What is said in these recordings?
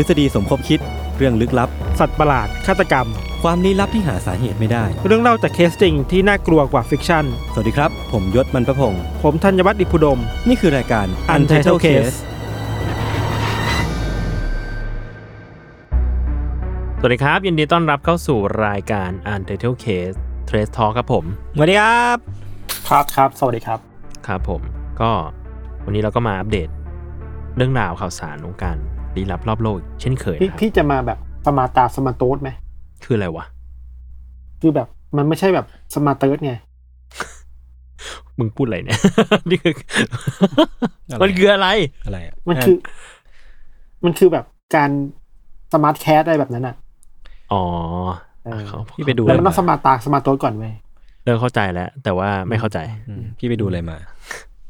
ทฤษฎีสมคบคิด เรื่องลึกลับ สัตว์ประหลาด ฆาตกรรม ความลี้ลับที่หาสาเหตุไม่ได้ เรื่องเล่าจากเคสจริงที่น่ากลัวกว่า fiction สวัสดีครับ ผมยชญ์ บรรพพงศ์ผมธัญวัฒน์อิพภูดม นี่คือรายการ Untitled Case สวัสดีครับ ยินดีต้อนรับเข้าสู่รายการ Untitled Case Trace Talk ครับผมสวัสดีครับครับครับ สวัสดีครับ ครับผม ก็วันนี้เราก็มาอัปเดต เรื่องราวข่าวสารของการ ลี้ลับรอบโลกอีกเช่นเคยพี่นะครับพี่จะมาแบบสมาตาสมาโตสไหมคืออะไรวะ คือแบบมันไม่ใช่แบบสมาเติร์ดไงมึงพูดอะไรเนี่ยนี่คืออะไรมันคืออะไรอะไรอะมันคือ มันคือแบบการสมาร์ทแคสอะไรแบบนั้นอะอ๋อเออเขาพี่ไปดูแล้วอะไรมันต้องสมามาตาสมาโตสก่อนเว้ยเริ่มเข้าใจแล้ว แต่ว่าไม่เข้าใจอืมพี่ไปดูอะไรมา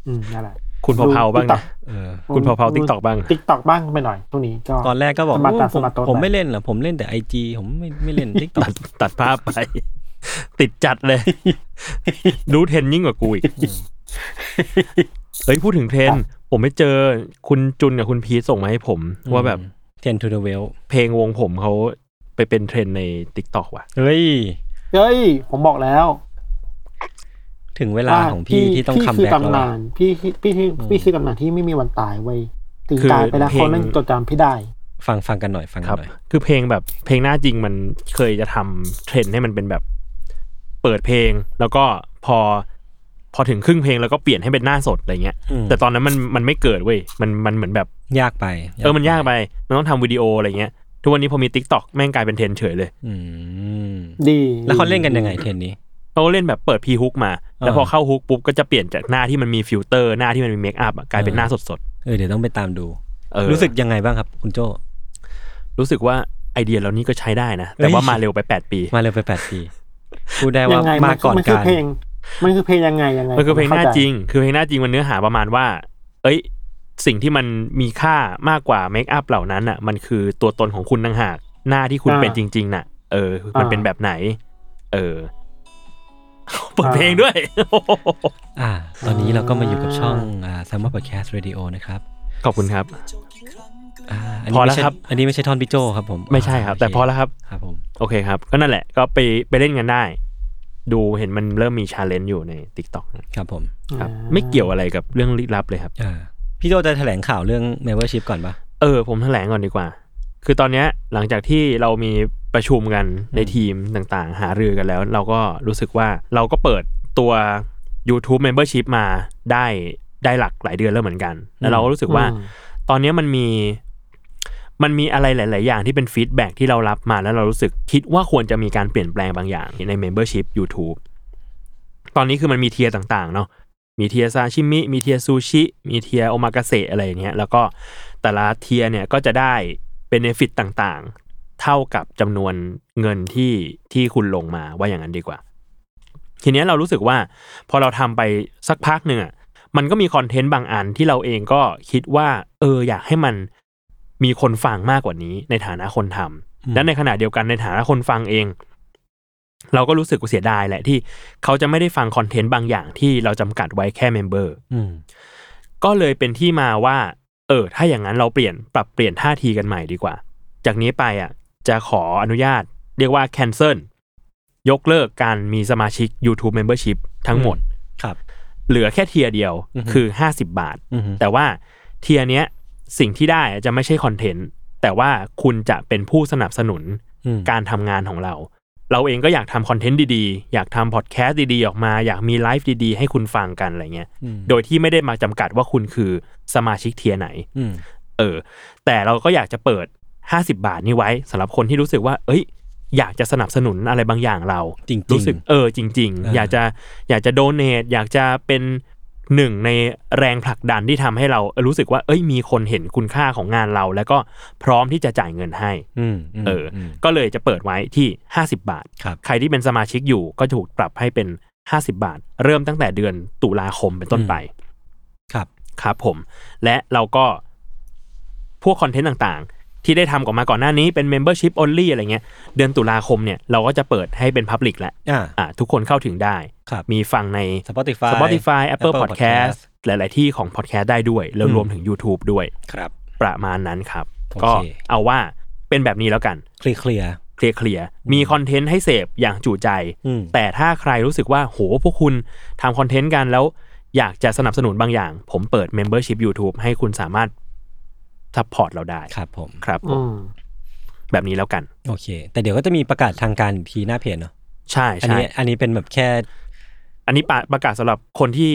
อืมนั่นแหละ คุณเผาๆบ้างนะเออคุณเผาๆ TikTok บ้างติ๊กตอกบ้างไปหน่อยช่วงนี้ก็ตอนแรกก็บอกสมาตาโอ้ผมสมาโตสผมไปไม่เล่นหรอกผมเล่นแต่ไอจีผมไม่ไม่เล่นทิกตอตักดตัดภาพไป ติดจัดเลย รู้เทรนยิ่งกว่ากูอีกเฮ้ยพูดถึงเทรนผมไปเจอคุณจุนกับคุณพีทส่งมาให้ผม ว่าแบบเทนทูเดเวลเพลงวงผมเขาไปเป็นเทรนใน t ิ k t o k ว่ะ เฮ้ย เฮ้ย ผมบอกแล้ว ถึงเวลาของพี่ที่ต้องคัมคือแบ็กแล้วตำล่ะนานพี่พี่พี่พี่พี่คือตำนานที่ไม่มีวันตายเว้ยถึงคือตายไปแล้วเพลงคนนั้นจดจำพี่ได้ ฟังฟังกันหน่อยฟังคกัรันบหน่อยคือเพลงแบบเพลงหน้าจริงมันเคยจะทำเทรนให้มันเป็นแบบ เปิดเพลงแล้วก็พอพอถึงครึ่งเพลงแล้วก็เปลี่ยนให้เป็นหน้าสดอะไรเงี้ยอืมแต่ตอนนั้นมันมันไม่เกิดเว้ยมันมันเหมือนแบบยากไป เออมันยากไป มันต้องทำวิดีโออะไรเงี้ยทุกวันนี้พอมี t ิ k t o k แม่งกลายเป็นเทรนเฉยเลยอืมดี แล้วเขาเล่นกันยังไงเทนนี้ เขาก็เล่นแบบเปิด pre-hook มา แล้วพอเข้า hook ปุ๊บก็จะเปลี่ยนจากหน้าที่มันมีฟิลเตอร์หน้าที่มันมี makeup อะกลายเป็นเออหน้าสดเออเดี๋ยวต้องไปตามดูๆเออรู้สึกยังไงบ้างครับ คุณโจรู้สึกว่าไอเดียเรานี่ก็ใช้ได้นะ แต่ว่าเอ้ยมาเร็วไปแปดปี มาเร็วไปแปดปีพูดได้ว่ายังไงมาก่อนมันคือการเพลงมันคือเพลงยังไงยังไงมันคือเพลงหน้าเข้ใจจริง คือเพลงหน้าจริงมันเนื้อหาประมาณว่า เอ้ย สิ่งที่มันมีค่ามากกว่าเมคอัพเหล่านั้นอะ มันคือตัวตนของคุณต่างหาก หน้าที่คุณเป็นจริง ๆ น่ะ เออ มันเป็นแบบไหน เออ เปิดเพลงด้วย อ่า ตอนนี้เราก็มาอยู่กับช่องอ่า Summer Podcast Radio นะครับ ขอบคุณครับอ่าอันพอนี้แล้วไม่ใช่ครับ อันนี้ไม่ใช่ท่อนพี่โจครับผมไม่ใช่ครับ แต่พอแล้วครับ ครับผม โอเคครับ ก็นั่นแหละ ก็ไปไปเล่นกันได้ ดูเห็นมันเริ่มมีชาเลนจ์อยู่ใน t ิ k t o k ครับผม ครับ ไม่เกี่ยวอะไรกับเรื่องลี้ลับเลยครับ อ่า พี่โจจะแถลงข่าวเรื่อง membership ก่อนปะเออ ผมแถลงก่อนดีกว่า คือตอนเนี้ยหลังจากที่เรามี ประชุมกันในทีมต่างๆ หารือกันแล้ว เราก็รู้สึกว่าเราก็เปิดตัว YouTube Membership มาได้ได้หลักหลายเดือนแล้วเหมือนกัน แล้วเราก็รู้สึกว่าอืมตอนเนี้ยมันมีมันมีอะไรหลาย ๆ อย่างที่เป็น feedback ที่เรารับมาแล้วเรารู้สึกคิดว่าควรจะมีการเปลี่ยนแปลงบางอย่างใน Membership YouTube ตอนนี้คือมันมี tier ต่าง ๆ เนาะมี tier ซาชิมิ มี tier ซูชิ มี tier โอมากาเสะอะไรอย่างเงี้ย แล้วก็แต่ละ tier เนี่ยก็จะได้ benefit ต่างๆ เท่ากับจำนวนเงินที่ที่คุณลงมาว่าอย่างนั้นดีกว่า ทีเนี้ยเรารู้สึกว่า พอเราทำไปสักพักหนึ่งอะมันก็มีคอนเทนต์บางอันที่เราเองก็คิดว่า เอออยากให้มันมีคนฟังมากกว่านี้ในฐานะคนทำและในขณะเดียวกันในฐานะคนฟังเอง เราก็รู้สึกเสียดายแหละที่เขาจะไม่ได้ฟังคอนเทนต์บางอย่างที่เราจำกัดไว้แค่เมมเบอร์อืมก็เลยเป็นที่มาว่า เออ ถ้าอย่างนั้นเราเปลี่ยนปรับเปลี่ยนท่าทีกันใหม่ดีกว่า จากนี้ไปอะ จะขออนุญาตเรียกว่า cancel ยกเลิกการมีสมาชิก YouTube Membership ทั้งหมดครับ เหลือแค่ tier เดียวอือฮึคือ 50 บาทอือฮึแต่ว่า tier เนี้ยสิ่งที่ได้จะไม่ใช่คอนเทนต์ แต่ว่าคุณจะเป็นผู้สนับสนุนอืมการทำงานของเรา เราเองก็อยากทำคอนเทนต์ดีๆ อยากทำพอดแคสต์ดีๆ ออกมา อยากมีไลฟ์ดีๆ ให้คุณฟังกันอะไรเงี้ยอืมโดยที่ไม่ได้มาจำกัดว่าคุณคือสมาชิก tier ไหนอืมเออ แต่เราก็อยากจะเปิด 50 บาทนี้ไว้สำหรับคนที่รู้สึกว่า เอ้ย อยากจะสนับสนุนอะไรบางอย่างเราจริงๆรู้สึกเออจริงอ่าๆอยากจะอยากจะโดเนทอยากจะเป็นหนึ่งในแรงผลักดันที่ทำให้เรารู้สึกว่า เอ้ยมีคนเห็นคุณค่าของงานเรา แล้วก็พร้อมที่จะจ่ายเงินให้อืมมเอออมก็เลยจะเปิดไว้ที่ 50 บาทครับใครที่เป็นสมาชิกอยู่ก็ถูกปรับให้เป็น 50 บาท เริ่มตั้งแต่เดือนตุลาคมเป็นต้นไป ครับ ครับผม และเราก็พวกคอนเทนต์ต่างๆ ที่ได้ทำออกมาก่อนหน้านี้เป็น Membership Only อะไรเงี้ย เดือนตุลาคมเนี่ยเราก็จะเปิดให้เป็น Public แล้วอ่า อ่าทุกคนเข้าถึงได้ ครับมีฟังใน Spotify Spotify Apple Apple Podcast หลาย ๆ ที่ของ Podcast ได้ด้วย แล้วอืมรวมถึง YouTube ด้วย ครับ ประมาณนั้นครับ โอเค ก็เอาว่าเป็นแบบนี้แล้วกัน เคลียร์เคลียร์เคลียร์เคลียร์มีคอนเทนต์ให้เสพอย่างจุใจ อืม แต่ถ้าใครรู้สึกว่าโหพวกคุณทำคอนเทนต์กันแล้ว อยากจะสนับสนุนบางอย่าง ผมเปิด Membership YouTube ให้คุณสามารถ support เราได้ครับผมครับผอืมมแบบนี้แล้วกัน โอเค แต่เดี๋ยวก็จะมีประกาศทางการอีกทีหน้าเพจเนาะใช่อันใช่นี้อันนี้เป็นแบบแค่ อันนี้ปะประกาศสำหรับคนที่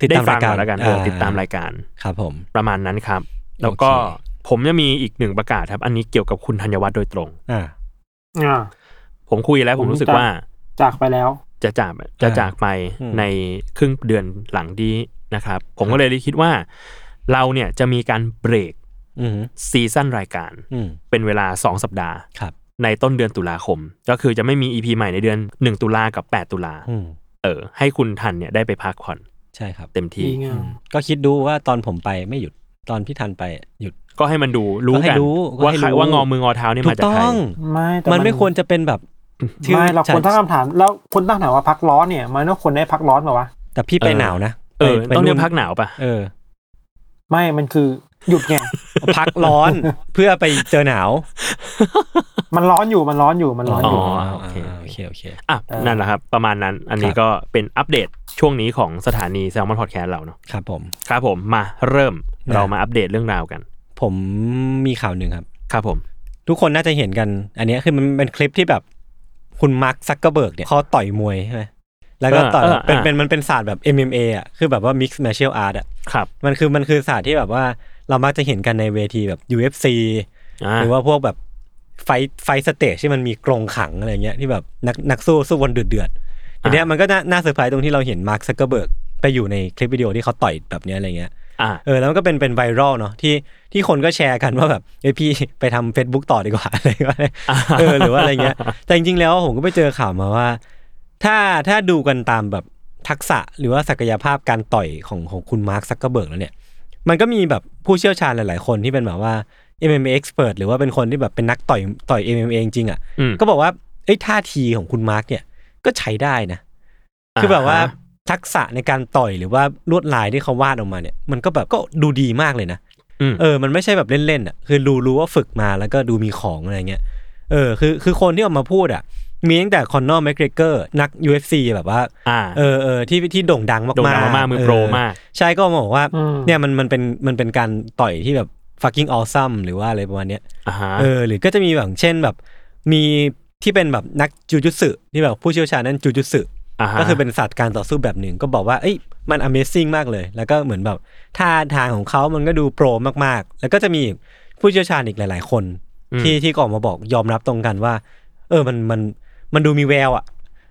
ติดได้ตามฟังรายการแล้วกันเอออ่าติดตามรายการครับ ผมประมาณนั้นครับ แล้วก็โอเคผมจะมีอีกหนึ่งประกาศครับ อันนี้เกี่ยวกับคุณธัญวัฒน์โดยตรง อ่าอ่าผมคุยแล้วผมรู้สึกว่า จากไปแล้ว จะจากจะจากไปอืมในครึ่งเดือนหลังดีนะครับ ผมก็เลยคิดว่า เราเนี่ยจะมีการเบรกอืม ซีซั่นรายการอืมเป็นเวลา2สัปดาห์ครับในต้นเดือนตุลาคม ก็คือจะไม่มี EP ใหม่ในเดือน1ตุลากับ8ตุลาอืมเออ ให้คุณทันเนี่ยได้ไปพักผ่อน ใช่ครับ เต็มที่ดีงามก็คิดดูว่าตอนผมไปไม่หยุดตอนพี่ทันไปหยุดก็ให้มันดูรู้ก็ให้กันรู้ก็ว่าให้ใครรู้ว่างอมืองอเท้านี่ถูมากจากต้ใครองไม่แต่มันไม่ควรจะเป็นแบบชื่อไม่เราควรฉัตั้งคำถาม แล้วคนตั้งถามว่าพักร้อนเนี่ยมันต้องควรได้พักร้อนเปล่าวะแต่พี่ไปเออหนาวนะเออไปต้องเรียกนู่นพักหนาวปะเออ ไม่มันคือ หยุดไงพักร้อนเพื่อไปเจอหนาว มันร้อนอยู่มันร้อนอยู่มันร้อนอยู่โอเคโอเคโอเคอะเออนั่นแหละครับ ประมาณนั้นอันนี้ครับก็เป็นอัปเดตช่วงนี้ของสถานีแซลมอนพอดแคสต์เราเนาะครับผมครับผมมาเริ่มนะเรามาอัปเดตเรื่องราวกัน ผมมีข่าวหนึ่งครับ ครับผม ทุกคนน่าจะเห็นกัน อันเนี้ยคือมันเป็นคลิปที่แบบ คุณมาร์คซักเกอร์เบิร์กเนี่ยเขาต่อยมวยใช่ไหมแล้วก็ต่อยเออเออเป็นอะเป็นมันเป็นศาสตร์แบบ MMA อะคือแบบว่า mixed martial art อะครับมันคือมันคือศาสตร์ที่แบบว่า เรามักจะเห็นกันในเวทีแบบ UFC อ่าหรือว่าพวกแบบไฟ fight stage ที่มันมีกรงขังอะไรเงี้ยที่แบบนักนักสู้สู้กันเดือดเดือดๆทีเนี้ยมันก็น่าน่าเซอร์ไพรส์ตรงที่เราเห็นมาร์คซักเกอร์เบิร์กไปอยู่ในคลิปวิดีโอที่เขาต่อยแบบเนี้ยอะไรเงี้ยอ่าเออแล้วมันก็เป็นเป็นไวรัลเนาะที่ที่คนก็แชร์กันว่าแบบเอ้ยพี่ไปทำ Facebook ต่อดีกว่าอะไรก็ได้เออหรือว่าอะไรเงี้ยแต่จริงๆแล้วผมก็ไปเจอข่าวมาว่า ถ้าถ้าดูกันตามแบบทักษะหรือว่าศักยภาพการต่อยของของคุณมาร์คซักเกอร์เบิร์กแล้วเนี่ย มันก็มีแบบผู้เชี่ยวชาญหลาย ๆ คนที่เป็นแบบว่า MMA expert หรือว่าเป็นคนที่แบบเป็นนักต่อยต่อย MMA จริงๆอะอืมก็บอกว่าเอ้ยท่าทีของคุณมาร์คเนี่ยก็ใช้ได้นะ คือแบบว่าอ่าฮะทักษะในการต่อยหรือว่าลวดลายที่เขาวาดออกมาเนี่ย มันก็แบบก็ดูดีมากเลยนะอืมเออ มันไม่ใช่แบบเล่นๆอะ คือรู้รู้ว่าฝึกมาแล้วก็ดูมีของอะไรเงี้ย เออ คือคือคนที่ออกมาพูดอะ มีตั้งแต่คอนนอร์แมกเกรเกอร์นัก UFC แบบว่าอ่าเออเออที่ที่โด่งดังมากๆโด่งดังมากๆมือโปรมาก ใช่ก็มาบอกว่าอืมเนี่ยมันมันเป็นมันเป็นการต่อยที่แบบ fucking awesome หรือว่าอะไรประมาณเนี้ยอ่าฮะเออหรือก็จะมีแบบเช่นแบบมีที่เป็นแบบนักจูจุสึที่แบบผู้เชี่ยวชาญนั้นจูจุสึอ่าฮะก็คือเป็นศาสตร์การต่อสู้แบบหนึ่งก็บอกว่าเอ้ยมัน Amazing มากเลย แล้วก็เหมือนแบบท่าทางของเขามันก็ดูโปรมากๆ แล้วก็จะมีผู้เชี่ยวชาญอีกหลาย ๆ คนอืมที่ที่ก็ออกมาบอกยอมรับตรงกันว่า เออมันมัน มันดูมีแววอะ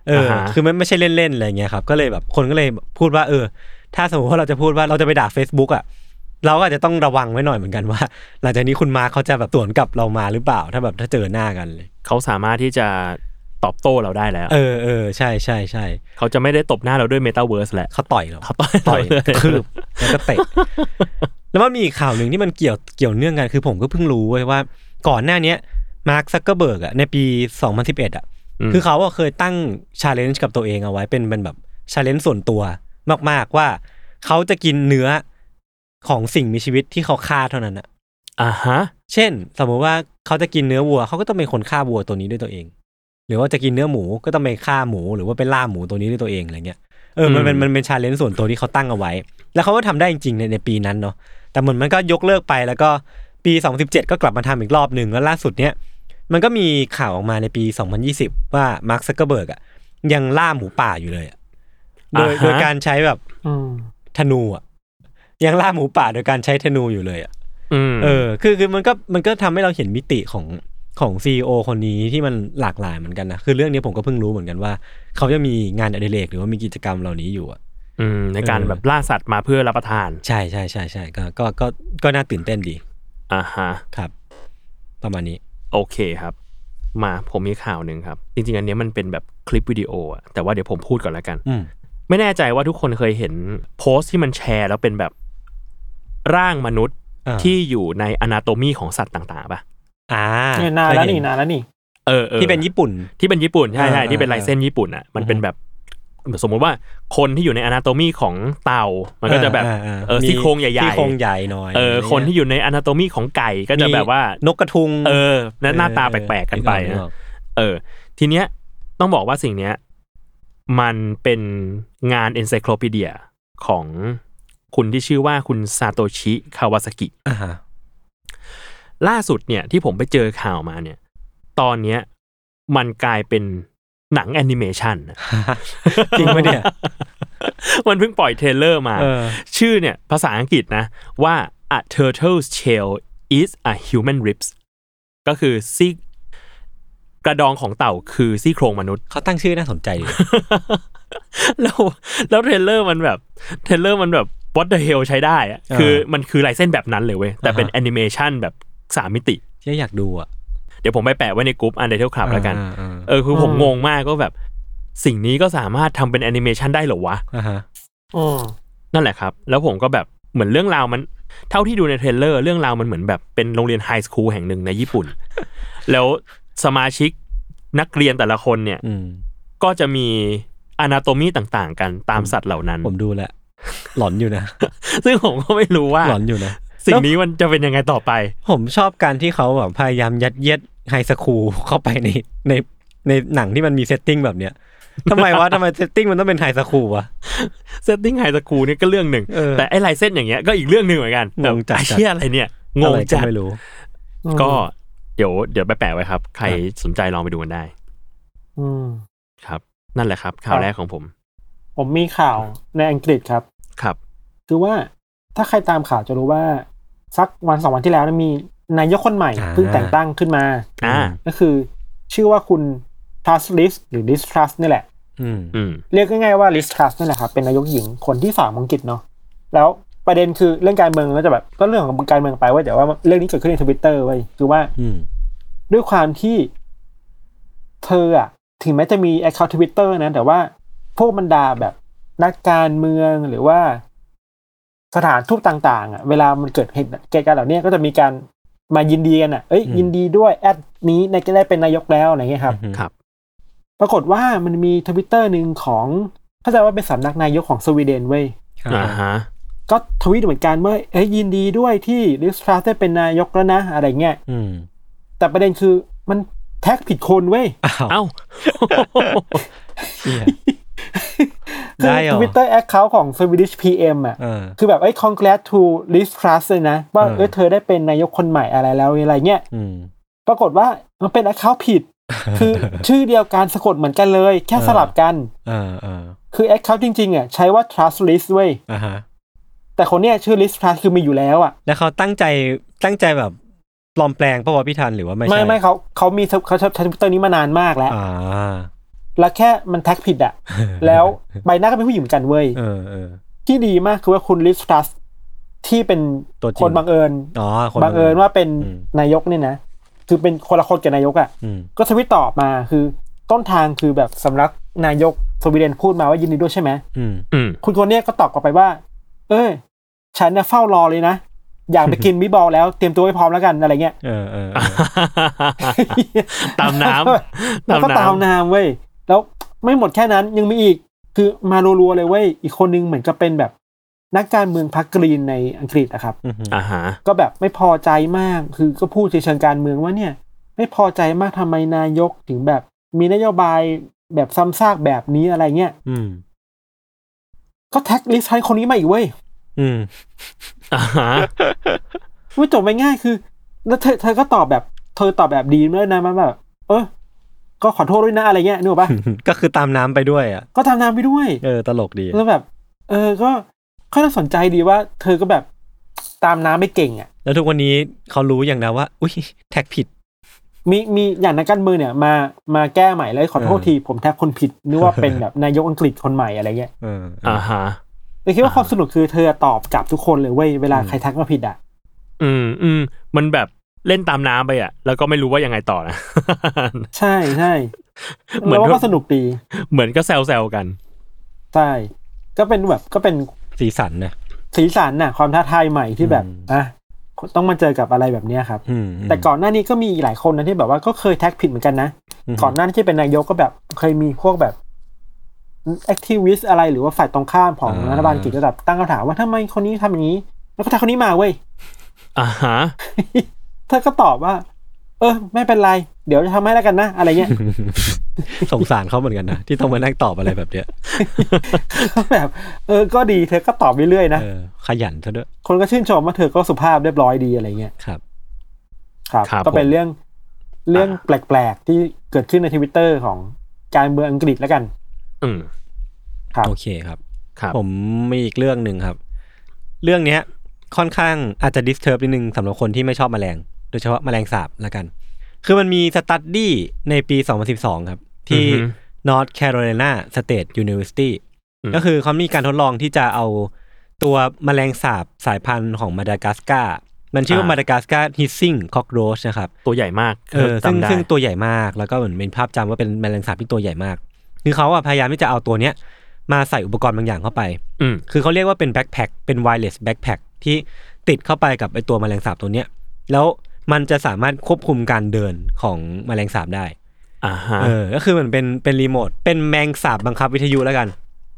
เอออ่าฮะคือมันไม่ใช่เล่นๆอะไรเงี้ยครับ ก็เลยแบบคนก็เลยพูดว่า เออ ถ้าสมมติว่าเราจะพูดว่าเราจะไปด่า Facebook อะเราก็อาจจะต้องระวังไว้หน่อยเหมือนกันว่า หลังจากนี้คุณมาร์คเขาจะแบบสวนกลับเรามาหรือเปล่า ถ้าแบบถ้าเจอหน้ากันเลยเขาสามารถที่จะตอบโต้เราได้แล้ว เออเออใช่ใช่ใช่เขาจะไม่ได้ตบหน้าเราด้วยเมตาเวิร์สแหละเขาต่อยเราเขาต่อยต่อยเราเลยคืบแล้วก็เตะแล้วมันมีอีกข่าวหนึ่งที่มันเกี่ยวเกี่ยวเนื่องกันคือผมก็เพิ่งรู้เว้ยว่า ก่อนหน้าเนี้ยมาร์คซักเกอร์เบิร์กอะในปี 2011อะม คือเขาอะเคยตั้ง challenge กับตัวเองเอาไว้เป็นเป็นแบบ challenge ส่วนตัวมาก ๆว่าเขาจะกินเนื้อของสิ่งมีชีวิตที่เขาฆ่าเท่านั้นอะอ่าฮะ เช่น สมมติว่าเขาจะกินเนื้อวัวเขาก็ต้องเป็นคนฆ่าวัวตัวนี้ด้วยตัวเอง หรือว่าจะกินเนื้อหมูก็ต้องไปฆ่าหมู หรือว่าไปล่าหมูตัวนี้ด้วยตัวเองอะไรเงี้ยเออมันเป็นมันเป็น challenge ส่วนตัวที่เขาตั้งเอาไว้ แล้วเขาก็ทำได้จริงๆในในปีนั้นเนาะแต่เหมือนมันก็ยกเลิกไปแล้วก็ปี 2017 ก็กลับมาทำอีกรอบหนึ่งแล้วล่าสุดเนี้ย มันก็มีข่าวออกมาในปี 2020 ว่ามาร์คซักเกอร์เบิร์กอะยังล่าหมูป่าอยู่เลยอะโดยอ่าฮะโดยการใช้แบบอืมธนูอะยังล่าหมูป่าโดยการใช้ธนูอยู่เลยอะอืมเออ คือคือมันก็มันก็ทำให้เราเห็นมิติของของซีอคนนี้ที่มันหลากหลายเหมือนกันนะคือเรื่องนี้ผมก็เพิ่งรู้เหมือนกันว่า เขาจะมีงานอดิเรกหรือว่ามีกิจกรรมเหล่านี้อยู่อะอืมในการเออแบบล่าสัตว์มาเพื่อรับประทาน ใช่ใช่ใช่ใช่ก็ก็ก็ก็น่าตื่นเต้นดีอ่าฮะครับ ประมาณนี้ โอเคครับ มาผมมีข่าวหนึ่งครับ จริงๆ อันเนี้ยมันเป็นแบบคลิปวิดีโออะแต่ว่าเดี๋ยวผมพูดก่อนแล้วกัน อืมไม่แน่ใจว่าทุกคนเคยเห็นโพสต์ที่มันแชร์แล้วเป็นแบบร่างมนุษย์อ่าที่อยู่ใน anatomy ของสัตว์ต่างๆป่ะอ่าเนี่ยนานแล้วเคยนี่เห็นานแล้วนี่ เออออ ที่เป็นญี่ปุ่น ที่เป็นญี่ปุ่นใช่ใช่อ่าที่เป็นอ่าลายเส้นญี่ปุ่นอะมันอือฮึเป็นแบบ สมมุติว่าคนที่อยู่ใน anatomy ของเต่ามันก็จะแบบอ่าอ่าเออมีซี่โครงใหญ่ๆซี่โครงใหญ่หน่อยเออคนที่อยู่ใน anatomy ของไก่ก็จะแบบว่านกกระทุงเออนั่นหน้าตาแปลกๆกันไปนึนะออเออ ทีเนี้ยต้องบอกว่าสิ่งเนี้ย มันเป็นงาน encyclopedia ของคุณที่ชื่อว่าคุณซาโตชิคาวาซากิอ่าฮะล่าสุดเนี่ยที่ผมไปเจอข่าวมาเนี่ย ตอนเนี้ยมันกลายเป็น หนังแอนิเมชันนะจริงปะเนี่ย มันเพิ่งปล่อย trailer มาเออชื่อเนี่ย ภาษาอังกฤษนะ ว่า a turtle's shell is a human ribs ก็คือซี่กระดองของเต่าคือซี่โครงมนุษย์ เขาตั้งชื่อน่าสนใจดีแล้วแล้ว trailer มันแบบ trailer มันแบบ what the hell ใช้ได้อะคือมันคือลายเส้นแบบนั้นเลยเว้ย แต่เป็นอ่าฮะแอนิเมชันแบบสามมิติที่อยากดูอะ เดี๋ยวผมไปแปะไว้ในกลุ่มอันเดอร์คลับแล้วกันอ่าอ่าเออคือผมอืมงงมากก็แบบ สิ่งนี้ก็สามารถทำเป็นแอนิเมชันได้เหรอวะอ่าฮะอืมนั่นแหละครับ แล้วผมก็แบบเหมือนเรื่องราวมัน เท่าที่ดูใน trailer เรื่องราวมันเหมือนแบบเป็นโรงเรียน high school แห่งหนึ่งในญี่ปุ่น แล้วสมาชิกนักเรียนแต่ละคนเนี่ยอืมก็จะมี anatomy ต่างๆ กันตามสัตว์เหล่านั้น ผมดูแหละ หลอนอยู่นะ ซึ่งผมก็ไม่รู้ว่าหลอนอยู่นะ สิ่งนี้มันจะเป็นยังไงต่อไป ผมชอบการที่เขาแบบพยายามยัดเยียดhigh school เข้าไปในในในหนังที่มันมี setting แบบเนี้ยทำไมวะทำไม setting มันต้องเป็น high school วะ setting high school นี่ก็เรื่องหนึ่งเออแต่ไอ้ลายเส้นอย่างเงี้ยก็อีกเรื่องหนึ่งเหมือนกันงงจัดไอ้เชี่ยอะไรเนี่ยงอะงไรก็จัดไม่รู้ ก็เดี๋ยวเดี๋ยวไปแปะไว้ครับ ใครครับสนใจลองไปดูกันได้อืมครับ นั่นแหละครับ ข่าวครับแรกของผม ผมมีข่าวในอังกฤษครับ ครับ คือว่าถ้าใครตามข่าวจะรู้ว่า สักวันสองวันที่แล้วมีนายกคนใหม่อ่าเพิ่งแต่งตั้งขึ้นมาอ่าก็คือ ชื่อว่าคุณ Truss Liz หรือ Liz Truss นี่แหละอืมอืมเรียกง่ายๆว่า Liz Truss นี่แหละครับเป็นนายกหญิงคนที่สามของอังกฤษเนาะแล้วประเด็นคือเรื่องการเมืองก็จะแบบก็เรื่องของการเมืองไปเว่าแต่ว่าเรื่องนี้เกิดขึ้นในทวิตเตอร์ไว้ยคือว่าอืมด้วยความที่เธออะถึงแม้จะมี account ทวิตเตอร์นะ แต่ว่าพวกบรรดาแบบนักการเมืองหรือว่า สถานทูตต่างๆอะเวลามันเกิดเหตุเหตุการณ์เหล่านี้ก็จะมีการมายินดีกันอะเอ้ยอืมยินดีด้วยแอดนี้ในก็ได้เป็นนายกแล้วอะไรเงี้ยครับครับ ปรากฏว่ามันมีทวิตเตอร์หนึ่งของเข้าใจว่าเป็นสำนักนายกของสวีเดนเว้ยอ่าฮะก็ทวีตเหมือนกันว่าเอ้ยยินดีด้วยที่ลิสทรัสได้เป็นนายกแล้วนะอะไรเงี้ยอืมแต่ประเด็นคือมันแท็กผิดคนเว้ยอ้าวเอ้าเชี่ย คือได้เหรอทวิตเตอร์ account ของ Swedish PM อะเออคือแบบไอ้ย congrats to Liz Truss เลยนะ ว่าเออเออเธอได้เป็นนายกคนใหม่อะไรแล้วอะไรเงี้ยอืมปรากฏว่ามันเป็น account ผิด คือชื่อเดียวกันสะกดเหมือนกันเลย แค่เออสลับกันเออเออคือ account จริงๆอะใช้ว่า Truss Liz เว้ยอ่าฮะแต่คนเนี้ยชื่อ Liz Truss คือมีอยู่แล้วอะ แล้วเขาตั้งใจตั้งใจแบบปลอมแปลงปะวะพี่ทันหรือว่าไม่ใช่ ไม่ไม่เขาเขามีเขาใช้ทวิตเตอร์นี้มานานมากแล้วอ่า แล้วแค่มัน tag ผิดอะแล้วใบหน้าก็เป็นผู้หญิงเหมือนกันเว้ยเออเออที่ดีมากคือว่าคุณ Liz Truss ที่เป็นตัวจริงคนบังเอิญอ๋อคนบังเอิญว่าเป็นอืมนายกเนี่ยนะคือเป็นคนละคนกับนายกอะ่ะอืมก็ทวิตตอบมาคือต้นทางคือแบบสำนักนายกสวีเดนพูดมาว่ายินดีด้วยใช่ไหมอืมอืมคุณคนเนี้ยก็ตอบกลับไปว่า เออฉันเนี่ยเฝ้ารอเลยนะอยากไปกินมิตบอลแล้วเตรียมตัวให้พร้อมแล้วกันอะไรเงี้ยเออเออเออตามน้แล้วำก็ตามน้ำเว้ย แล้วไม่หมดแค่นั้นยังมีอีกคือมารัวๆเลยเว้ยอีกคนนึงเหมือนกับเป็นแบบนักการเมืองพรรคกรีนในอังกฤษนะครับอืมอ่าฮะก็แบบไม่พอใจมากคือก็พูดในเชิงการเมืองว่าเนี่ย ไม่พอใจมากทำไมนายกถึงแบบ มีนโยบายแบบซ้ำซากแบบนี้อะไรเงี้ยอืม ก็แท็กลิสต์ใช้คนนี้มาอีกเว้ยอืมอ่าฮะว่าจบไปง่ายคือ แล้วเธอเธอก็ตอบแบบ เธอตอบแบบดีมากนะมันแบบ เออ ก็ขอโทษด้วยนะอะไรเงี้ยนึกออกปะก็คือตามน้ำไปด้วยอะก็ทำนามไปด้วย เออตลกดีแล้วแบบ เออก็ค่อนข้างสนใจดีว่า เธอก็แบบตามน้ำไม่เก่งอะ แล้วทุกวันนี้เขารู้อย่างนะว่า อุ้ยแท็กผิด มีมีอย่างนักการเมืองเนี่ย มามาแก้ใหม่แล้วขอโทษเออทีผมแท็กคนผิดนึกว่าเป็นแบบนายกอังกฤษคนใหม่อะไรเงี้ยเอออ่าฮะแต่คิดว่าความสนุกคือเธอตอบกลับทุกคนเลยเว้ยเวลาใครทักมาผิดอะ อืมอืมมันแบบ เล่นตามน้ำไปอะ แล้วก็ไม่รู้ว่ายังไงต่อนะ ใช่ใช่เหมือนแล้วก็สนุกดี เหมือนก็แซวแซวๆกัน ใช่ ก็เป็นแบบก็เป็นสีสันนะสีสันน่ะ ความท้าทายใหม่ที่แบบอืมอะต้องมาเจอกับอะไรแบบเนี้ยครับอืมแต่ก่อนหน้านี้ก็มีอีกหลายคนนะที่แบบว่าก็เคยแท็กผิดเหมือนกันนะมก่อนหน้าที่เป็นนายกก็แบบเคยมีพวกแบบแอคทิวิสอะไรหรือว่าฝ่ายตรงข้ามของอ่ารัฐบาลอังกฤษก็แบบตั้งคำถามว่าทำไมคนนี้ทำอย่างนี้ แล้วก็ทักคนนี้มาเว้ยอ่าฮะ เธอก็ตอบว่า เออ ไม่เป็นไร เดี๋ยวจะทำให้แล้วกันนะ อะไรเงี้ยสงสารเขาเหมือนกันนะที่ต้องมานั่งตอบอะไรแบบเนี้ยก็แบบ เออ ก็ดีเธอก็ตอบไปเรื่อยๆนะเออขยันซะด้วย คนก็ชื่นชมว่าเธอก็สุภาพเรียบร้อยดีอะไรเงี้ยครับ ครับครับก็เป็นผมเรื่องเรื่องแปลกๆ ที่เกิดขึ้นในทวิตเตอร์ของการเมืองอังกฤษแล้วกัน อืมครับโอเคครับครับ ผมมีอีกเรื่องหนึ่งครับ เรื่องเนี้ย ค่อนข้างอาจจะ disturb นิดนึงสำหรับคนที่ไม่ชอบแมลง โดยเฉพาะแมลงสาบละกัน คือมันมี study ในปี 2012 ครับ ที่อือฮึ North Carolina State University อืมก็คือเขามีการทดลองที่จะเอาตัวแมลงสาบสายพันธุ์ของมาดากัสการ์มันชื่อว่า Madagascar hissing cockroach นะครับ ตัวใหญ่มากเออซึ่งจำได้ซึ่งตัวใหญ่มากแล้วก็เหมือนเป็นภาพจำว่าเป็นแมลงสาบที่ตัวใหญ่มาก คือเขาอะพยายามที่จะเอาตัวเนี้ยมาใส่อุปกรณ์บางอย่างเข้าไปอืมคือเขาเรียกว่าเป็น backpack เป็น wireless backpack ที่ติดเข้าไปกับไอตัวแมลงสาบตัวเนี้ย แล้ว มันจะสามารถควบคุมการเดินของแมลงสาบได้อ่าฮะเออก็คือมันเป็นเป็นรีโมทเป็นแมงสาบบังคับวิทยุแล้วกัน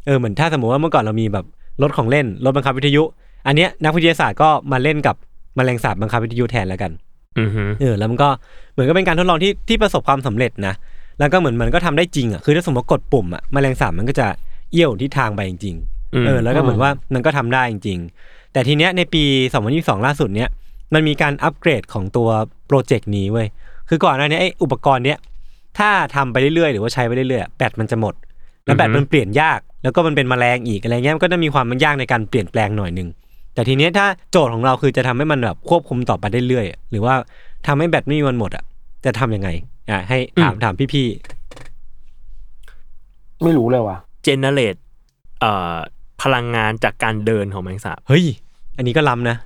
เออเหมือนถ้าสมมติว่าเมื่อก่อนเรามีแบบรถของเล่นรถบังคับวิทยุ อันเนี้ยนักวิทยาศาสตร์ก็มาเล่นกับแมลงสาบบังคับวิทยุแทนแล้วกันอือฮึเออแล้วมันก็เหมือนก็เป็นการทดลองที่ที่ประสบความสำเร็จนะแล้วก็เหมือนมันก็ทำได้จริงอะคือถ้าสมมติกดปุ่มอะแมลงสาบมันก็จะเอี้ยวทิศทางไปจริงๆเออแล้วก็เหมือนว่ามันก็ทำได้จริง ๆ แต่ทีเนี้ยในปี 2022 ล่าสุดเนี้ย มันมีการอัปเกรดของตัวโปรเจกต์นี้เว้ยคือก่อนหน้านี้ไอ้อุปกรณ์เนี้ยถ้าทำไปเรื่อยๆ หรือว่าใช้ไปเรื่อยๆแบตมันจะหมด แล้วแบตมันเปลี่ยนยาก แล้วก็มันเป็นแมลงอีกอะไรเงี้ยมันก็จะมีความมันยากในการเปลี่ยนแปลงหน่อยหนึงแต่ทีเนี้ยถ้าโจทย์ของเราคือจะทำให้มันแบบควบคุมต่อไปได้เรื่อยๆหรือว่าทำให้แบตไม่มีวันหมดอะจะทำยังไงอะให้ถามถามพี่ไม่รู้เลยว่ะเจเนเรตเอ่อพลังงานจากการเดินของแมงสาบๆเฮ้ย อันนี้ก็ล้ำนะ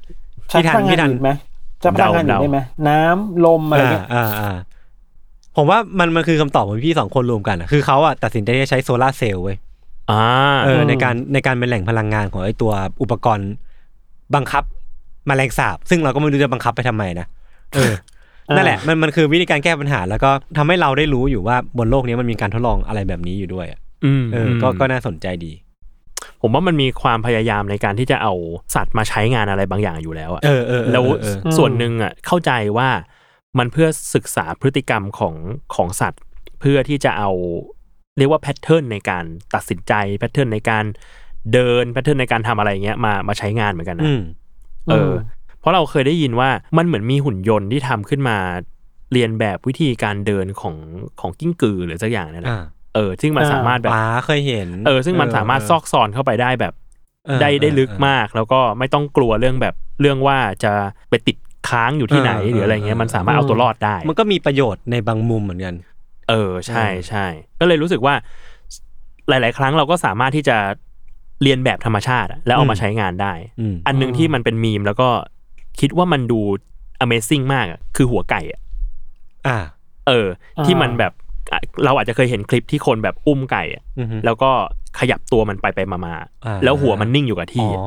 ใช้พี่ทันพลังงาพี่นทันอื่นไหมจะพลังงานอื่นเดาๆได้ไหมน้ำลมอะไรอ่าเงี้ยอ่าอ่าผมว่ามันมันคือคำตอบของพี่สองคนรวมกันอะคือเขาอะตัดสินใจที่จะใช้โซลาร์เซลล์เว้ยอ่าเออในการในการเป็นแหล่งพลังงานของไอ้ตัวอุปกรณ์บังคับแมลงสาบ ซึ่งเราก็ไม่รู้จะบังคับไปทำไมนะเออนั่นแหละมันมันคือวิธีการแก้ปัญหา แล้วก็ทำให้เราได้รู้อยู่ว่าบนโลกนี้มันมีการทดลองอะไรแบบนี้อยู่ด้วยอะอืมเออก็ก็น่าสนใจดี ผมว่ามันมีความพยายามในการที่จะเอาสัตว์มาใช้งานอะไรบางอย่างอยู่แล้วอะเออเออเออแล้วเออเออส่วนหนึ่งอะเข้าใจว่ามันเพื่อศึกษาพฤติกรรมของของสัตว์ เพื่อที่จะเอาเรียกว่า pattern ในการตัดสินใจ pattern ในการเดิน pattern ในการทำอะไรเงี้ยมามาใช้งานเหมือนกันนะอืมเออ เพราะเราเคยได้ยินว่ามันเหมือนมีหุ่นยนต์ที่ทำขึ้นมาเลียนแบบวิธีการเดินของของกิ้งกือหรือสักอย่างนั่นแหละอ่า เออซึ่งมันสามารถแบบป๋าเคยเห็น เออ ซึ่งมันสามารถซอกซอนเข้าไปได้แบบเออได้ได้เออลึกเออมาก แล้วก็ไม่ต้องกลัวเรื่องแบบเรื่องว่าจะไปติดค้างอยู่ที่ไหนเออหรืออะไรเงี้ยเออมันสามารถเอาตัวรอดได้ มันก็มีประโยชน์ในบางมุมเหมือนกัน เออใช่เออใช่ก็เลยรู้สึกว่า หลาย ๆ ครั้งเราก็สามารถที่จะเรียนแบบธรรมชาติอะแล้วเอามาใช้งานได้อืมอันหนึงที่มันเป็นมีมแล้วก็คิดว่ามันดู Amazing มากอะคือหัวไก่อะอ่าเออ ที่มันแบบอะ เราอาจจะเคยเห็นคลิปที่คนแบบอุ้มไก่อะอือฮึแล้วก็ ขยับตัวมันไปไปมามาอ่าแล้วหัวมันนิ่งอยู่กับที่อ๋อ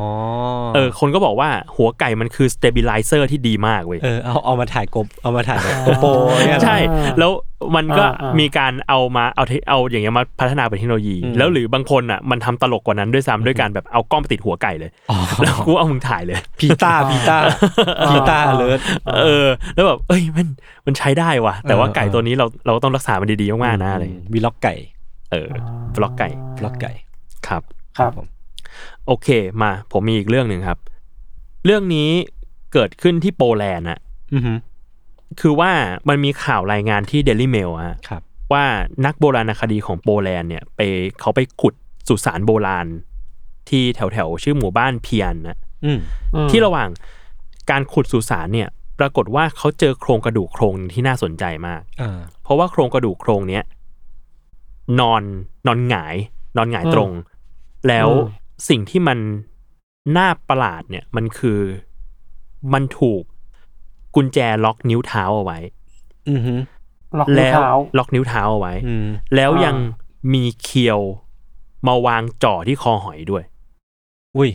เออ คนก็บอกว่าหัวไก่มันคือ stabilizer ที่ดีมากเว้ยเออเอาเอามาถ่ายกบเอามาถ่ายแบบ GoPro เนี่ยเหรอใช่ แล้วมันก็อ่าอ่ามีมีการเอามาเอาเทเอาอย่างเงี้ยมาพัฒนาเป็นเทคโนโลยีอืมแล้วหรือบางคนอะมันทำตลกกว่านั้นด้วยซ้ำด้วยการแบบเอากล้องไปติดหัวไก่เลยอ๋อแล้วกูเอามึงถ่ายเลย PETA PETA PETA เลิศเออ แล้วแบบเอ้ยมันมันใช้ได้ว่ะแต่ว่าเออไก่เออตัวนี้เราเราต้องรักษามันดีๆมากๆนะอะไรอย่างเงี้ย vlog ไก่ เออบล็อกไก่บล็อกไก่ครับครับผมโอเคมาผมมีอีกเรื่องหนึ่งครับ เรื่องนี้เกิดขึ้นที่โปแลนด์อะอือฮึคือว่ามันมีข่าวรายงานที่เดลี่เมลอะครับว่านักโบราณคดีของโปแลนด์เนี่ย ไปเขาไปขุดสุสานโบราณ ที่แถวแถวๆชื่อหมู่บ้านเพียนนะอืมอืมที่ระหว่างการขุดสุสานเนี่ย ปรากฏว่าเขาเจอโครงกระดูกโครงหนึ่งที่น่าสนใจมากอ่าเพราะว่าโครงกระดูกโครงเนี้ย นอนนอนหงาย นอนหงายตรง แล้วสิ่งที่มันน่าประหลาดเนี่ยมันคือมันถูกกุญแจล็อกนิ้วเท้าเอาไว้อือฮึล็อกนิ้วแล้วเท้าล็อกนิ้วเท้าเอาไว้อืมแล้วอ่ายัยังมีเคียวมาวางจ่อที่คอหอยด้วย อุ้ย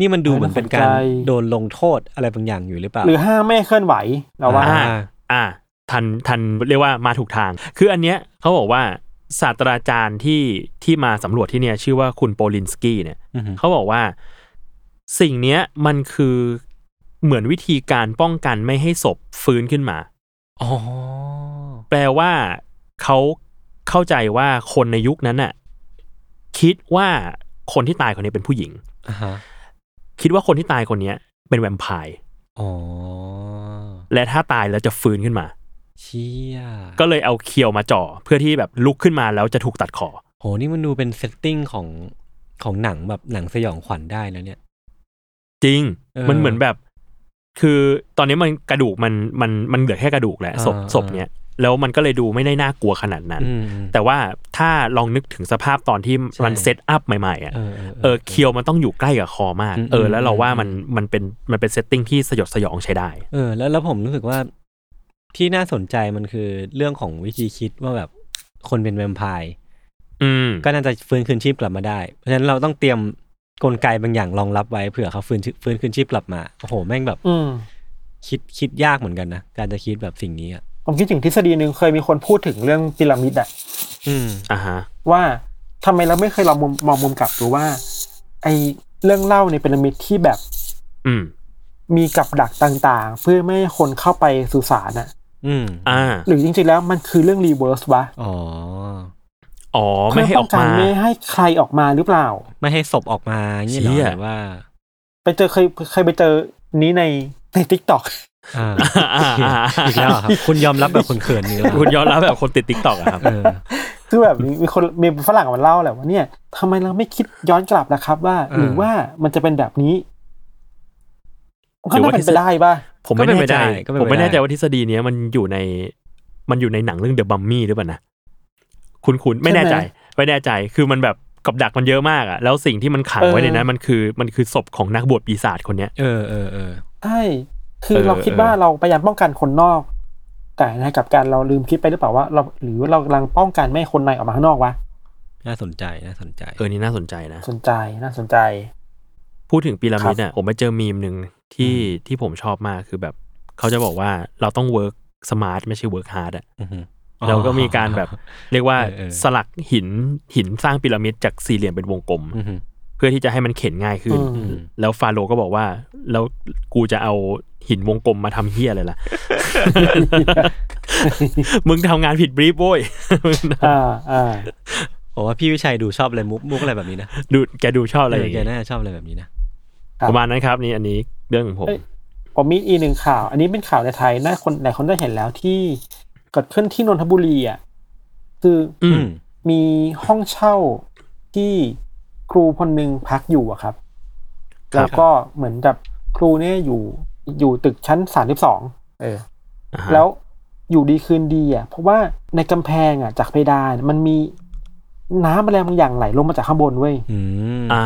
นี่มันดูเหมือนเป็นการน่าสนใจโดนลงโทษอะไรบางอย่างอยู่หรือเปล่า หรือห้ามไม่ให้เคลื่อนไหวเราว่าอ่า อ่า ทันทันเรียกว่ามาถูกทาง คืออันเนี้ยเขาบอกว่า ศาสตราจารย์ที่ที่มาสำรวจที่เนี่ยชื่อว่าคุณโปลินสกี้เนี่ยอือฮึเขาบอกว่าสิ่งเนี้ยมันคือเหมือนวิธีการป้องกันไม่ให้ศพฟื้นขึ้นมาอ๋อแปลว่าเขาเข้าใจว่าคนในยุคนั้นน่ะคิดว่าคนที่ตายคนนี้เป็นผู้หญิงอ่าฮะคิดว่าคนที่ตายคนเนี้ย เป็นแวมไพร์อ๋อและถ้าตายแล้วจะฟื้นขึ้นมา เชี่ยก็เลยเอาเคียวมาจ่อเพื่อที่แบบลุกขึ้นมาแล้วจะถูกตัดคอโหนี่มันดูเป็น setting ของของหนังแบบหนังสยองขวัญได้แล้วเนี่ย จริงเออมันเหมือนแบบ คือตอนนี้มันกระดูกมันมันมันเหลือแค่กระดูกแหละศพอ่าศพเนี้ยแล้วมันก็เลยดูไม่ได้น่ากลัวขนาดนั้นอืมแต่ว่าถ้าลองนึกถึงสภาพตอนที่มันใช่ setup ใหม่ๆอะเออเออเออเคียวมันต้องอยู่ใกล้กับคอมากอืมเออ แล้วเราว่าอืมมันมันเป็นมันเป็นเซตติ้งที่สยดสยองใช้ได้ เออ แล้วแล้วผมรู้สึกว่า ที่น่าสนใจมันคือเรื่องของวิธีคิดว่าแบบคนเป็นแวมไพร์อืมก็น่าจะฟื้นคืนชีพกลับมาได้ เพราะฉะนั้นเราต้องเตรียมกลไกบางอย่างรองรับไว้เผื่อเขาฟื้นชีฟื้นคืนชีพกลับมาโอ้โหแม่งแบบอืมคิดคิดยากเหมือนกันนะการจะคิดแบบสิ่งนี้อะผมคิดถึงทฤษฎีหนึ่งเคยมีคนพูดถึงเรื่องพีระมิดอะอืมอ่าฮะ ว่าทำไมเราไม่เคยลองมุมมองมุมกลับดูว่า ไอเรื่องเล่าในพีระมิดที่แบบ อืม มีกับดักต่างๆ เพื่อไม่ให้คนเข้าไปสุสานอะอืมอ่า หรือจริงๆแล้วมันคือเรื่อง reverse วะอ๋ออ๋อไม่ให้ออกเพื่ป้งกันไม่ให้ใครออกมาหรือเปล่า ไม่ให้ศพออกมาเงี้ยเหรอเชี่ยหรือว่า ไปเจอเคยเคยไปเจอนี้ในใน TikTokอ่าอ่าอ่าอีกแล้วเหรอครับ คุณยอมรับแบบคนเขินนี่หรือเปล่าคุณย้อนรับแบบคนติด TikTok อะครับเออคือแบบมีมีคนมีฝรั่งมาเล่าแหละว่าเนี่ยทำไมเราไม่คิดย้อนกลับนะครับ ว่าเออหรือว่ามันจะเป็นแบบนี้มันก็ หรือน่าว่าเป็นไปได้ป่ะผมไม่แน่ใจก็เป็นไปได้ผมไม่แน่ใจว่าทฤษฎีเนี้ยมันอยู่ในมันอยู่ในหนังเรื่องเดอะบัมมี่หรือเปล่านะคุณคุณไม่แน่ใจไม่แน่ใจคือมันแบบกับดักมันเยอะมากอะแล้วสิ่งที่มันขังไว้ในนั้นมันคือมันคือศพของนักบวชปีศาจคนเนี้ยเออเออเออใช่คือเออเราคิดว่าเออเราพยายามป้องกันคนนอก แต่ในกับการเราลืมคิดไปหรือเปล่าว่าเราหรือเรากำลังป้องกันไม่ให้คนในออกมาข้างนอกวะน่าสนใจน่าสนใจเออนี่น่าสนใจนะ สนใจน่าสนใจ พูดถึงพีระมิดครับอะผมไปเจอมีมหนึ่ง ที่ที่ผมชอบมากคือแบบ เขาจะบอกว่าเราต้อง work smart ไม่ใช่ work hard อะอือฮึแล้วก็มีการแบบเรียกว่าเออเออสลักหินหินสร้างพีระมิดจากสี่เหลี่ยมเป็นวงกลมอือฮึเพื่อที่จะให้มันเข็นง่ายขึ้นอืมแล้วฟาโรห์ก็บอกว่า แล้วกูจะเอาหินวงกลมมาทำเฮียอะไรล่ะ มึงทำงานผิดบรีฟโว้ยอ่าอ่าผมว่าพี่วิชัยดูชอบอะไรมุกมุกอะไรแบบนี้นะ ดูแกดูชอบอะไรอย่างแกเงี้ยน่าจะชอบอะไรแบบนี้นะครับประมาณนั้นครับ นี่อันนี้ เรื่องของผมเอ้ยผมมีอีกหนึ่งข่าว อันนี้เป็นข่าวในไทยน่าคนหลายคนได้เห็นแล้วที่เกิดขึ้นที่นนทบุรีอะคืออือืมมมีห้องเช่าที่ครูคนหนึ่งพักอยู่อะครับครับ แล้วก็เหมือนกับครูเนี่ยอยู่อยู่ตึกชั้นสามสิบสองเอออ่าฮะแล้วอยู่ดีคืนดีอะ เพราะว่าในกำแพงอะ จากเพดานมันมีน้ำอะไรบางอย่างไหลลงมาจากข้างบนเว้ยอืมอ่า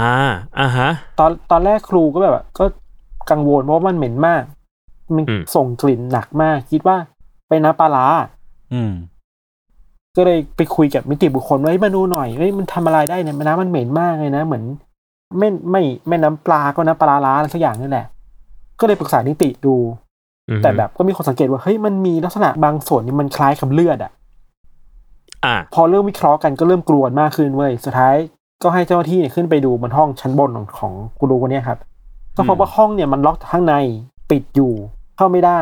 อ่าฮะ ตอนตอนแรกครูก็แบบก็ กังวลเพราะว่ามันเหม็นมาก มันอืมส่งกลิ่นหนักมาก คิดว่าเป็นน้ำปลาร้าอืมก็ก็เลยไปคุยกับนิติบุคคลว่าเฮ้ยมาดูหน่อยเฮ้ยมันทำอะไรได้เนี่ยน้ำมันเหม็นมากเลยนะ เหมือนไม่ไม่ไม่น้ำปลาก็น้ำปลาร้าอะไรสักอย่างนี่แหละ ก็เลยปรึกษานิติดูอืมแต่แบบก็มีคนสังเกตว่าเฮ้ยมันมีลักษณะบางส่วนนี่มันคล้ายกับเลือดอะอ่าพอเริ่มวิเคราะห์กันก็เริ่มกลัวมากขึ้นเว้ยสุดท้ายก็ให้เจ้าหน้าที่เนี่ยขึ้นไปดูบนห้องชั้นบนของของกูรูคนเนี้ยครับ ก็พบว่าห้องเนี่ยมันล็อกจากข้างในปิดอยู่เข้าไม่ได้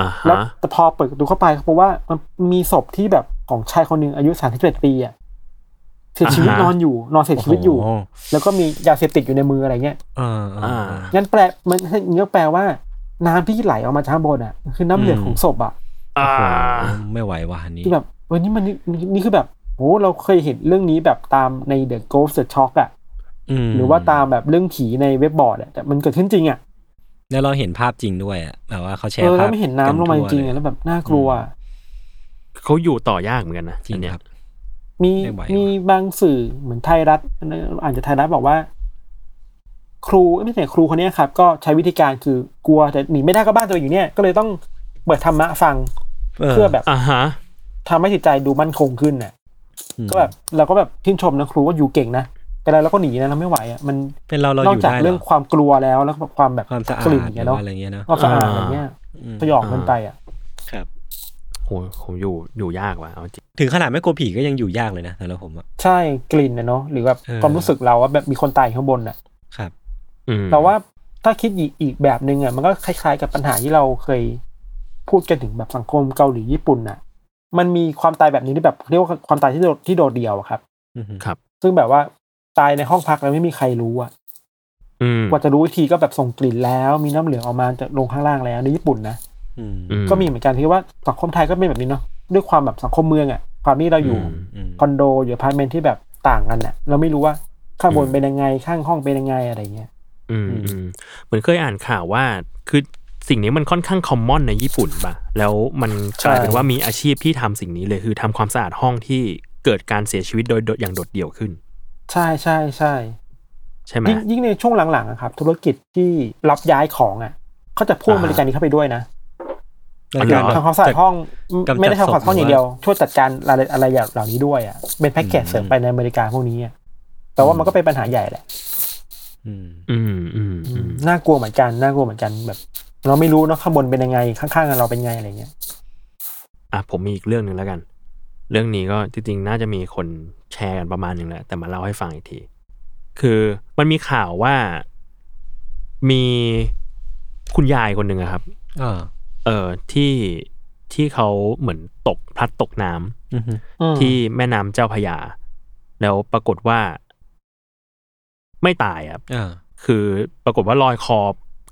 อ่าแล้วฮะแต่พอเปิดประตูเข้าไปก็พบว่ามันมีศพที่แบบของชายคนหนึ่งอายุ31ปีอะเสียชีวิตนอนอยู่ นอนเสียชีวิตอยู่โโหแล้วก็มียาเสพติดอยู่ในมืออะไรเงี้ยเออเอออ่าเอองั้นแปลมันงั้นแปลว่า น้ำที่ไหลออกมาจากข้างบนอะ คือน้ำเหลืองอืมของศพอะอ่าโอ้โหไม่ไหวว่ะอันนี้ที่แบบเออนี่มันนี่นี่คือแบบโหเราเคยเห็นเรื่องนี้แบบตามใน The Ghost the Shock อะม หรือว่าตามแบบเรื่องผีในเว็บบอร์ดอะแต่มันเกิดขึ้นจริงอะแล้วเราเห็นภาพจริงด้วยอะแบบว่าเขาแชเอร์อภาแล้พวไม่เห็นน้ำลงมาจริงๆกัอะนทั่วแล้วแบบน่ากลัวอะเขาอยู่ต่อยากเหมือนกันนะจริอังนเนี้ยครับ มีไม่ไหวมีว่ะบางสื่อเหมือนไทยรัฐอ่านจากไทยรัฐบอกว่า ครูไม่ใช่ครูคนเนี้ยครับ ก็ใช้วิธีการคือกลัวแต่หนีไม่ได้ก็บ้านตัวเองอยู่เนี่ย ก็เลยต้องเปิดธรรมะฟังเพื่อแบบอ่าฮะทำให้จิตใจดูมั่นคงขึ้นน่ะอืมก็แบบเราก็แบบชื่นชมนะครูว่าอยู่เก่งนะ แต่แล้วเราก็หนีนะเราไม่ไหวอะมันเป็นเราเรานออกยู่จากได้หเรื่องความกลัวแล้วแล้วก็แบบความแบบความสะอาดกลิ่นหอย่างรืเงี้อยเนาะว่าอะไรเงี้ยเนาะความสะอาดอ่าอะไรเงี้ยอืมสยองกันไปอะครับโหผมอยู่อยู่ยากว่ะเอาจริงถึงขนาดไม่กลัวผีก็ยังอยู่ยากเลยนะสำหรับผมอะใช่กลิ่นนะเนาะหรือแบบเออความรู้สึกเราว่าแบบมีคนตายอยู่ข้างบนอะครับอืมแต่ว่าถ้าคิดอีกอีกแบบหนึ่งอะมันก็คล้าย ๆ กับปัญหาที่เราเคยพูดกันถึงแบบสังคมเกาหลีญี่ปุ่นน่ะ มันมีความตายแบบนี้ที่แบบเรียกว่าความตายที่โดดที่โดดเดี่ยวอะครับอือฮึครับ ซึ่งแบบว่า ตายในห้องพักแล้วไม่มีใครรู้อะอืมกว่าจะรู้อีกทีก็แบบส่งกลิ่นแล้ว มีน้ำเหลืองออกมาจากลงข้างล่างแล้วในญี่ปุ่นนะอืมอืก็มีเหมือนกันที่ว่าสังคมไทยก็เป็นแบบนี้เนาะด้วยความแบบสังคมเมืองอะ ความที่เราอยู่อืมอืมคอนโดอยู่อพาร์ตเมนต์ที่แบบต่างกันอะ เราไม่รู้ว่าข้างบนอืมเป็นยังไงข้างห้องเป็นยังไงอะไรเงี้ยอืมอืมเหมือนเคยอ่านข่าวว่าคือสิ่งนี้มันค่อนข้างคอมมอนในญี่ปุ่นป่ะแล้วมันกลายเป็นว่ามีอาชีพที่ทำสิ่งนี้เลยคือทำความสะอาดห้องที่เกิดการเสียชีวิตโดยโดยอย่างโดดเดี่ยวขึ้น ใช่ใช่ใช่ใช่ไหมยิ่งยิ่งในช่วงหลังๆอะครับ ธุรกิจที่รับย้ายของอะเขาจะพ่วงอ่าบริการนี้เข้าไปด้วยนะแล้วการอ๋อทำความสะอาดห้องกำจัดไม่ได้ทำความสะอาดห้องอย่างเดียวศพหรือว่าช่วยจัดการอะไรอะไรอย่างเหล่านี้ด้วยอะเป็นแพ็กเกจอืมเสริมไปในอเมริกาพวกนี้อะแต่ว่ามันก็เป็นปัญหาใหญ่แหละอืมอืมอืมอืมน่ากลัวเหมือนกันน่ากลัวเหมือนกันแบบ เราไม่รู้เนาะข้างบนเป็นยังไงข้างๆกันเราเป็นไงอะไรเงี้ยอะผมมีอีกเรื่องหนึ่งแล้วกัน เรื่องนี้ก็จริงๆ น่าจะมีคนแชร์กันประมาณหนึ่งแหละแต่มาเล่าให้ฟังอีกที คือมันมีข่าวว่ามีคุณยายคนหนึ่งอะครับอ่าเออที่ที่เขาเหมือนตกพลัดตกน้ำอือฮึอืมที่แม่น้ำเจ้าพระยา แล้วปรากฏว่าไม่ตายครับอ่าคือปรากฏว่าลอยคอ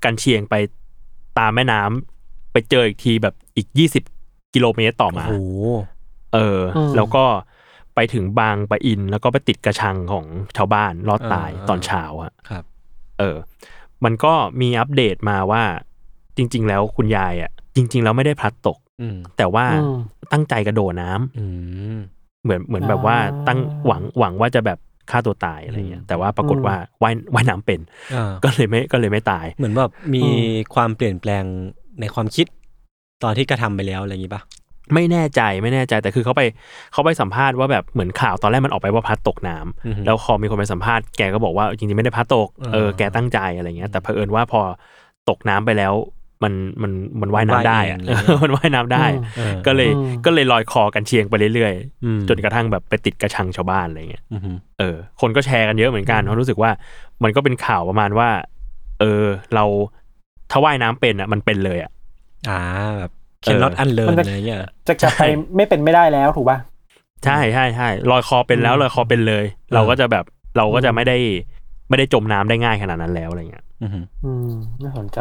กันเชียงไปตามแม่น้ำไปเจออีกทีแบบอีกยี่สิบกิโลเมตรต่อโอ้มาโห เอออ แล้วก็ไปถึงบางปะอิน แล้วก็ไปติดกระชังของชาวบ้านรอดตายตอนเช้าอะครับ เออ มันก็มีอัปเดตมาว่า จริง ๆ แล้วคุณยายอะ จริง ๆ แล้วไม่ได้พลัดตกอืมแต่ว่าอืมตั้งใจกระโดดน้ำอืมเหมือนเหมือนแบบว่าอ่าตั้งหวังหวังว่าจะแบบฆ่าตัวตายอะไรเงี้ยอืมแต่ว่าปรากฏว่าว่ายว่ายน้ำเป็นอ่าก็เลยไม่ก็เลยไม่ตาย เหมือนแบบมีอืมความเปลี่ยนแปลงในความคิดตอนที่กระทำไปแล้วอะไรอย่างนี้ปะ ไม่แน่ใจไม่แน่ใจแต่คือเขาไปเขาไปสัมภาษณ์ว่าแบบเหมือนข่าวตอนแรกมันออกไปว่าพลัดตกน้ำอือฮึแล้วพอมีคนไปสัมภาษณ์แกก็บอกว่าจริงๆไม่ได้พลัดตกอ่าเออแกตั้งใจอะไรเงี้ย แต่เผอิญว่าพอตกน้ำไปแล้วมันมันมันว่ายน้ำได้อะว่ายเองอะไรเงี้ยมันว่ายน้ำได้อืมเออก็เลยอืมก็เลยลอยคอกรรเชียงไปเรื่อยอืมๆจนกระทั่งแบบไปติดกระชังชาวบ้านอะไรเงี้ยอือฮึเออ คนก็แชร์กันเยอะเหมือนกันเพราะรู้สึกว่ามันก็เป็นข่าวประมาณว่า เออ เราถ้าว่ายน้ำเป็นอะ มันเป็นเลยอะอ่าแบบ เคนน็อตอันเลิร์มันนจะอะไรเงี้ยจะกลับไปไม่เป็นไม่ได้แล้วถูกป่ะใช่ใช่ใช่ลอยคอเป็นแล้วลอยคอเป็นเลย เราก็จะแบบเราก็จะไม่ได้ไม่ได้จมน้ำได้ง่ายขนาดนั้นแล้วอะไรเงี้ยอือฮึอืมน่าสนใจ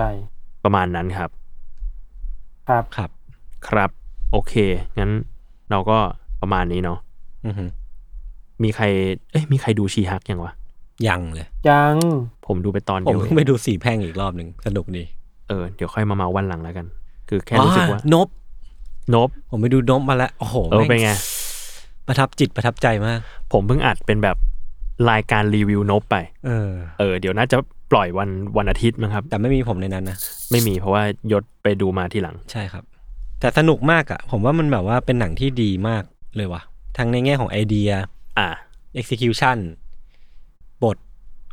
ประมาณนั้นครับ ครับครับ ครับ โอเค งั้นเราก็ประมาณนี้เนาะอือฮึมีใคร เอ้ยมีใครดูชีฮักยังวะ ยังเลย ยัง ผมดูไปตอนผมเดียวเพิ่เองงไปดูสี่แพร่งอีกรอบหนึ่งสนุกดี เออ เดี๋ยวค่อยมาเมาวันหลังแล้วกัน คือแค่รู้สึกว่าอ่นบนบผมไปดูนบมาแล้ว โอ้โหเออแม่งเป็นไง ประทับจิตประทับใจมาก ผมเพิ่งอัดเป็นแบบรายการรีวิวนบไป เออ เออ เดี๋ยวน่าจะปล่อยวันวันอาทิตย์มั้งครับ แต่ไม่มีผมในนั้นนะ ไม่มีเพราะว่ายศไปดูมาทีหลัง ใช่ครับ แต่สนุกมากอะผมว่ามันแบบว่าเป็นหนังที่ดีมากเลยว่ะ ทั้งในแง่ของไอเดีย อ่า execution บท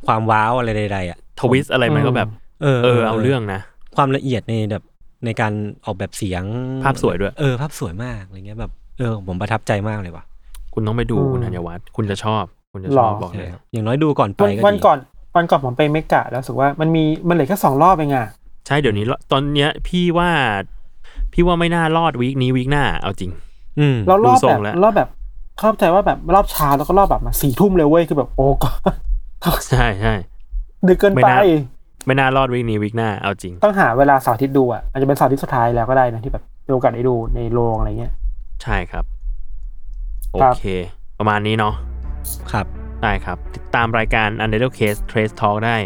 ความว้าวอะไรใดๆอะทวิสอะไรมันก็แบบ เออ เออ เอาเรื่องนะ ความละเอียดในแบบ ในการออกแบบเสียงภาพสวยด้วย เออภาพสวยมากอะไรเงี้ยแบบเออผมประทับใจมากเลยว่ะ คุณต้องไปดูอืมคุณธัญวัฒน์คุณจะชอบ คุณจะหรชออบบอกเลยอย่างน้อยดูก่อนไปวันก็วันดีก่อนวันก่อนผมไปเมกะแล้วรู้สึกว่ามันมีมันเหลือแค่สองรอบเองอะใช่เดี๋ยวนี้ตอนเนี้ยพี่ว่า พี่ว่าไม่น่ารอดวีคนี้วีคหน้าเอาจริง อืมแล้วรอบดูทรแบงบแล้วรอบแบบเข้าใจว่าแบบรอบเช้าแล้วก็รอบแบบมาสี่ทุ่มเลยเว้ยคือแบบโอ้ก็ใช่ใช่ดึกเกินไม่ไปน่า ไม่น่ารอดวีคนี้วีคหน้าเอาจริง ต้องหาเวลาเสาร์อาทิตย์ดูอะอาจจะเป็นเสาร์อาทิตย์สุดท้ายแล้วก็ได้นะที่แบบมีโอกาสได้ดูในโรงอะไรเงี้ย ใช่ครับ โอครับเค ประมาณนี้เนาะครับได้ครับ ติดตามรายการ u n d e r t a l e Case Trace Talk ได้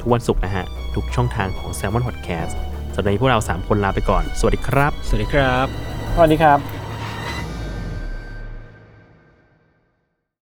ทุกวันศุกร์นะฮะ ทุกช่องทางของ Salmon Podcast สำหรับวันนี้พวกเรา 3 คนลาไปก่อน สวัสดีครับ สวัสดีครับ สวัสดีครับ